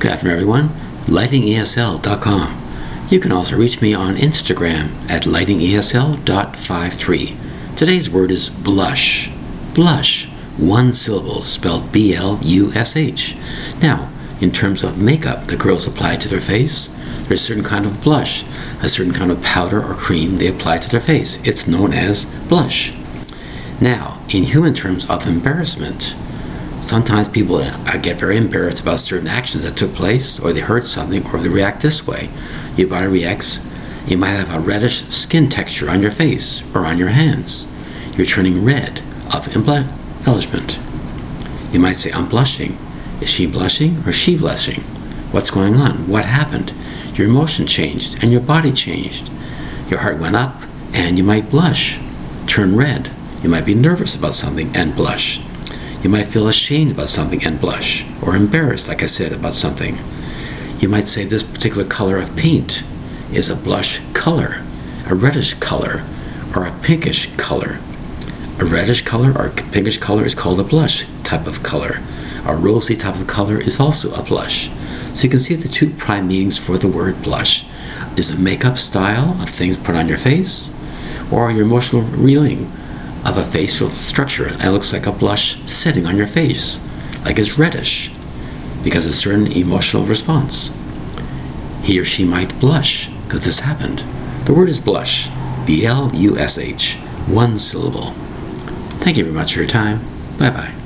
Good afternoon, everyone. LightingESL.com. You can also reach me on Instagram at lightingesl.53. Today's word is blush. Blush. One syllable, spelled B L U S H. Now, in terms of makeup that girls apply to their face, there's a certain kind of blush, a certain kind of powder or cream they apply to their face. It's known as blush. Now, in human terms of embarrassment, sometimes people uh, get very embarrassed about certain actions that took place, or they heard something, or they react this way your body reacts. You might have a reddish skin texture on your face or on your hands. You're turning red of embellishment. You might say, I'm blushing. Is she blushing or she blushing? What's going on? What happened? Your emotion changed and your body changed. Your heart went up and you might blush, turn red. You might be nervous about something and blush. You might feel ashamed about something and blush, or embarrassed, like I said, about something. You might say this particular color of paint is a blush color, a reddish color, or a pinkish color. A reddish color or pinkish color is called a blush type of color. A rosy type of color is also a blush. So you can see the two prime meanings for the word blush is a makeup style of things put on your face, or your emotional reeling of a facial structure. It looks like a blush sitting on your face, like it's reddish because of certain emotional response. He or she might blush because this happened. The word is blush, B L U S H, one syllable. Thank you very much for your time. Bye bye.